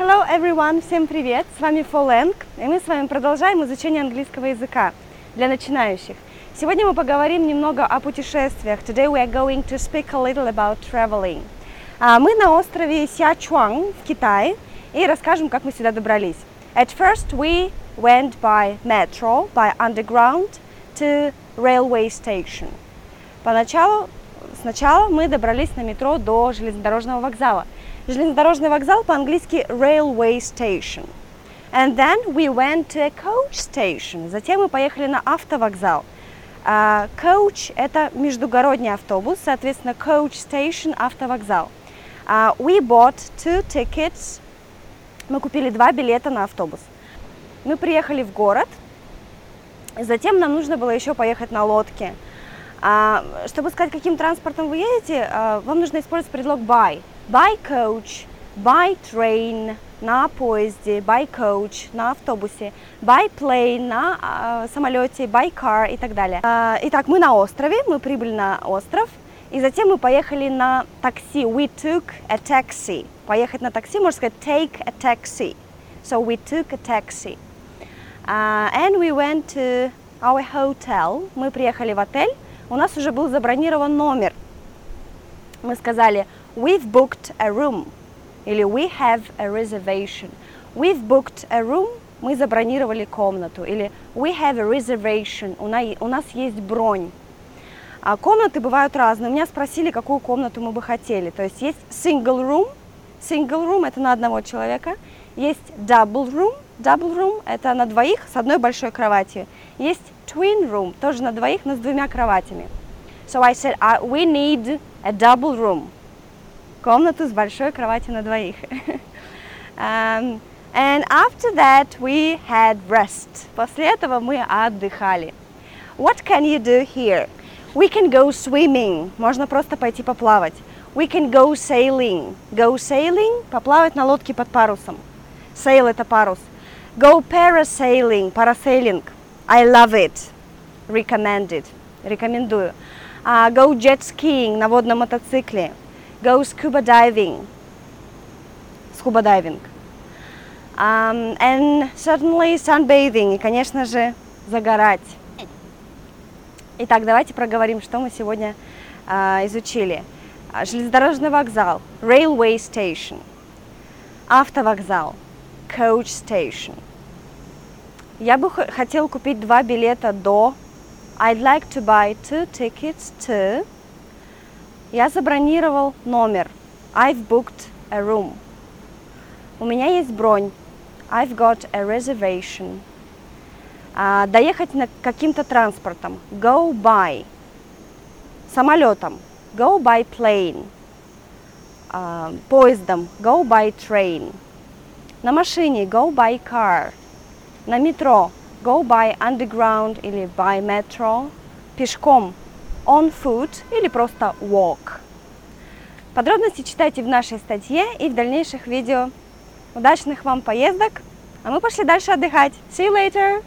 Hello everyone, всем привет! С вами Фоленг, и мы с вами продолжаем изучение английского языка для начинающих. Сегодня мы поговорим немного о путешествиях. Today we are going to speak a little about traveling. А, Мы на острове Сячуан в Китае и расскажем, как мы сюда добрались. At first we went by metro, by underground to railway station. Поначалу, сначала мы добрались на метро до железнодорожного вокзала. Железнодорожный вокзал по-английски railway station. And then we went to a coach station. Затем мы поехали на автовокзал. А, Coach – это междугородний автобус, соответственно, coach station – автовокзал. А, We bought two tickets. Мы купили два билета на автобус. Мы приехали в город. Затем нам нужно было еще поехать на лодке. А, чтобы сказать, каким транспортом вы едете, а, вам нужно использовать предлог by. By coach, by train, на поезде, by coach, на автобусе, by plane, на а, самолете, by car и так далее. А, итак, мы на острове, мы прибыли на остров, и затем мы поехали на такси. We took a taxi. Поехать на такси, можно сказать take a taxi. So we took a taxi. Uh, and we went to our hotel. Мы приехали в отель. У нас уже был забронирован номер. Мы сказали we've booked a room или we have a reservation. We've booked a room. Мы забронировали комнату. Или we have a reservation. У нас, у нас есть бронь. А комнаты бывают разные. У меня спросили, какую комнату мы бы хотели. То есть есть single room. Single room это на одного человека. Есть double room. Double room это на двоих с одной большой кроватью. Есть twin room тоже на двоих, но с двумя кроватями. So I said, "Uh, we need a double room. Комнату с большой кроватью на двоих. Um, and after that we had rest. После этого мы отдыхали. What can you do here? We can go swimming. Можно просто пойти поплавать. We can go sailing. Go sailing – поплавать на лодке под парусом. Sail – это парус. Go parasailing – парасейлинг. I love it. Recommended. Рекомендую. Uh, go jet skiing – на водном мотоцикле. Go scuba diving. Scuba diving. Um, and certainly sunbathing. И, конечно же, загорать. Итак, давайте проговорим, что мы сегодня а, изучили. А, Железнодорожный вокзал, railway station, автовокзал, coach station. Я бы хотел купить два билета до. I'd like to buy two tickets to. Я забронировал номер. I've booked a room. У меня есть бронь. I've got a reservation. А, доехать на каким-то транспортом. Go by. Самолетом. Go by plane. А, поездом. Go by train. На машине. Go by car. На метро. Go by underground или by metro. Пешком. On foot или просто walk. Подробности читайте в нашей статье и в дальнейших видео. Удачных вам поездок, а мы пошли дальше отдыхать. See you later!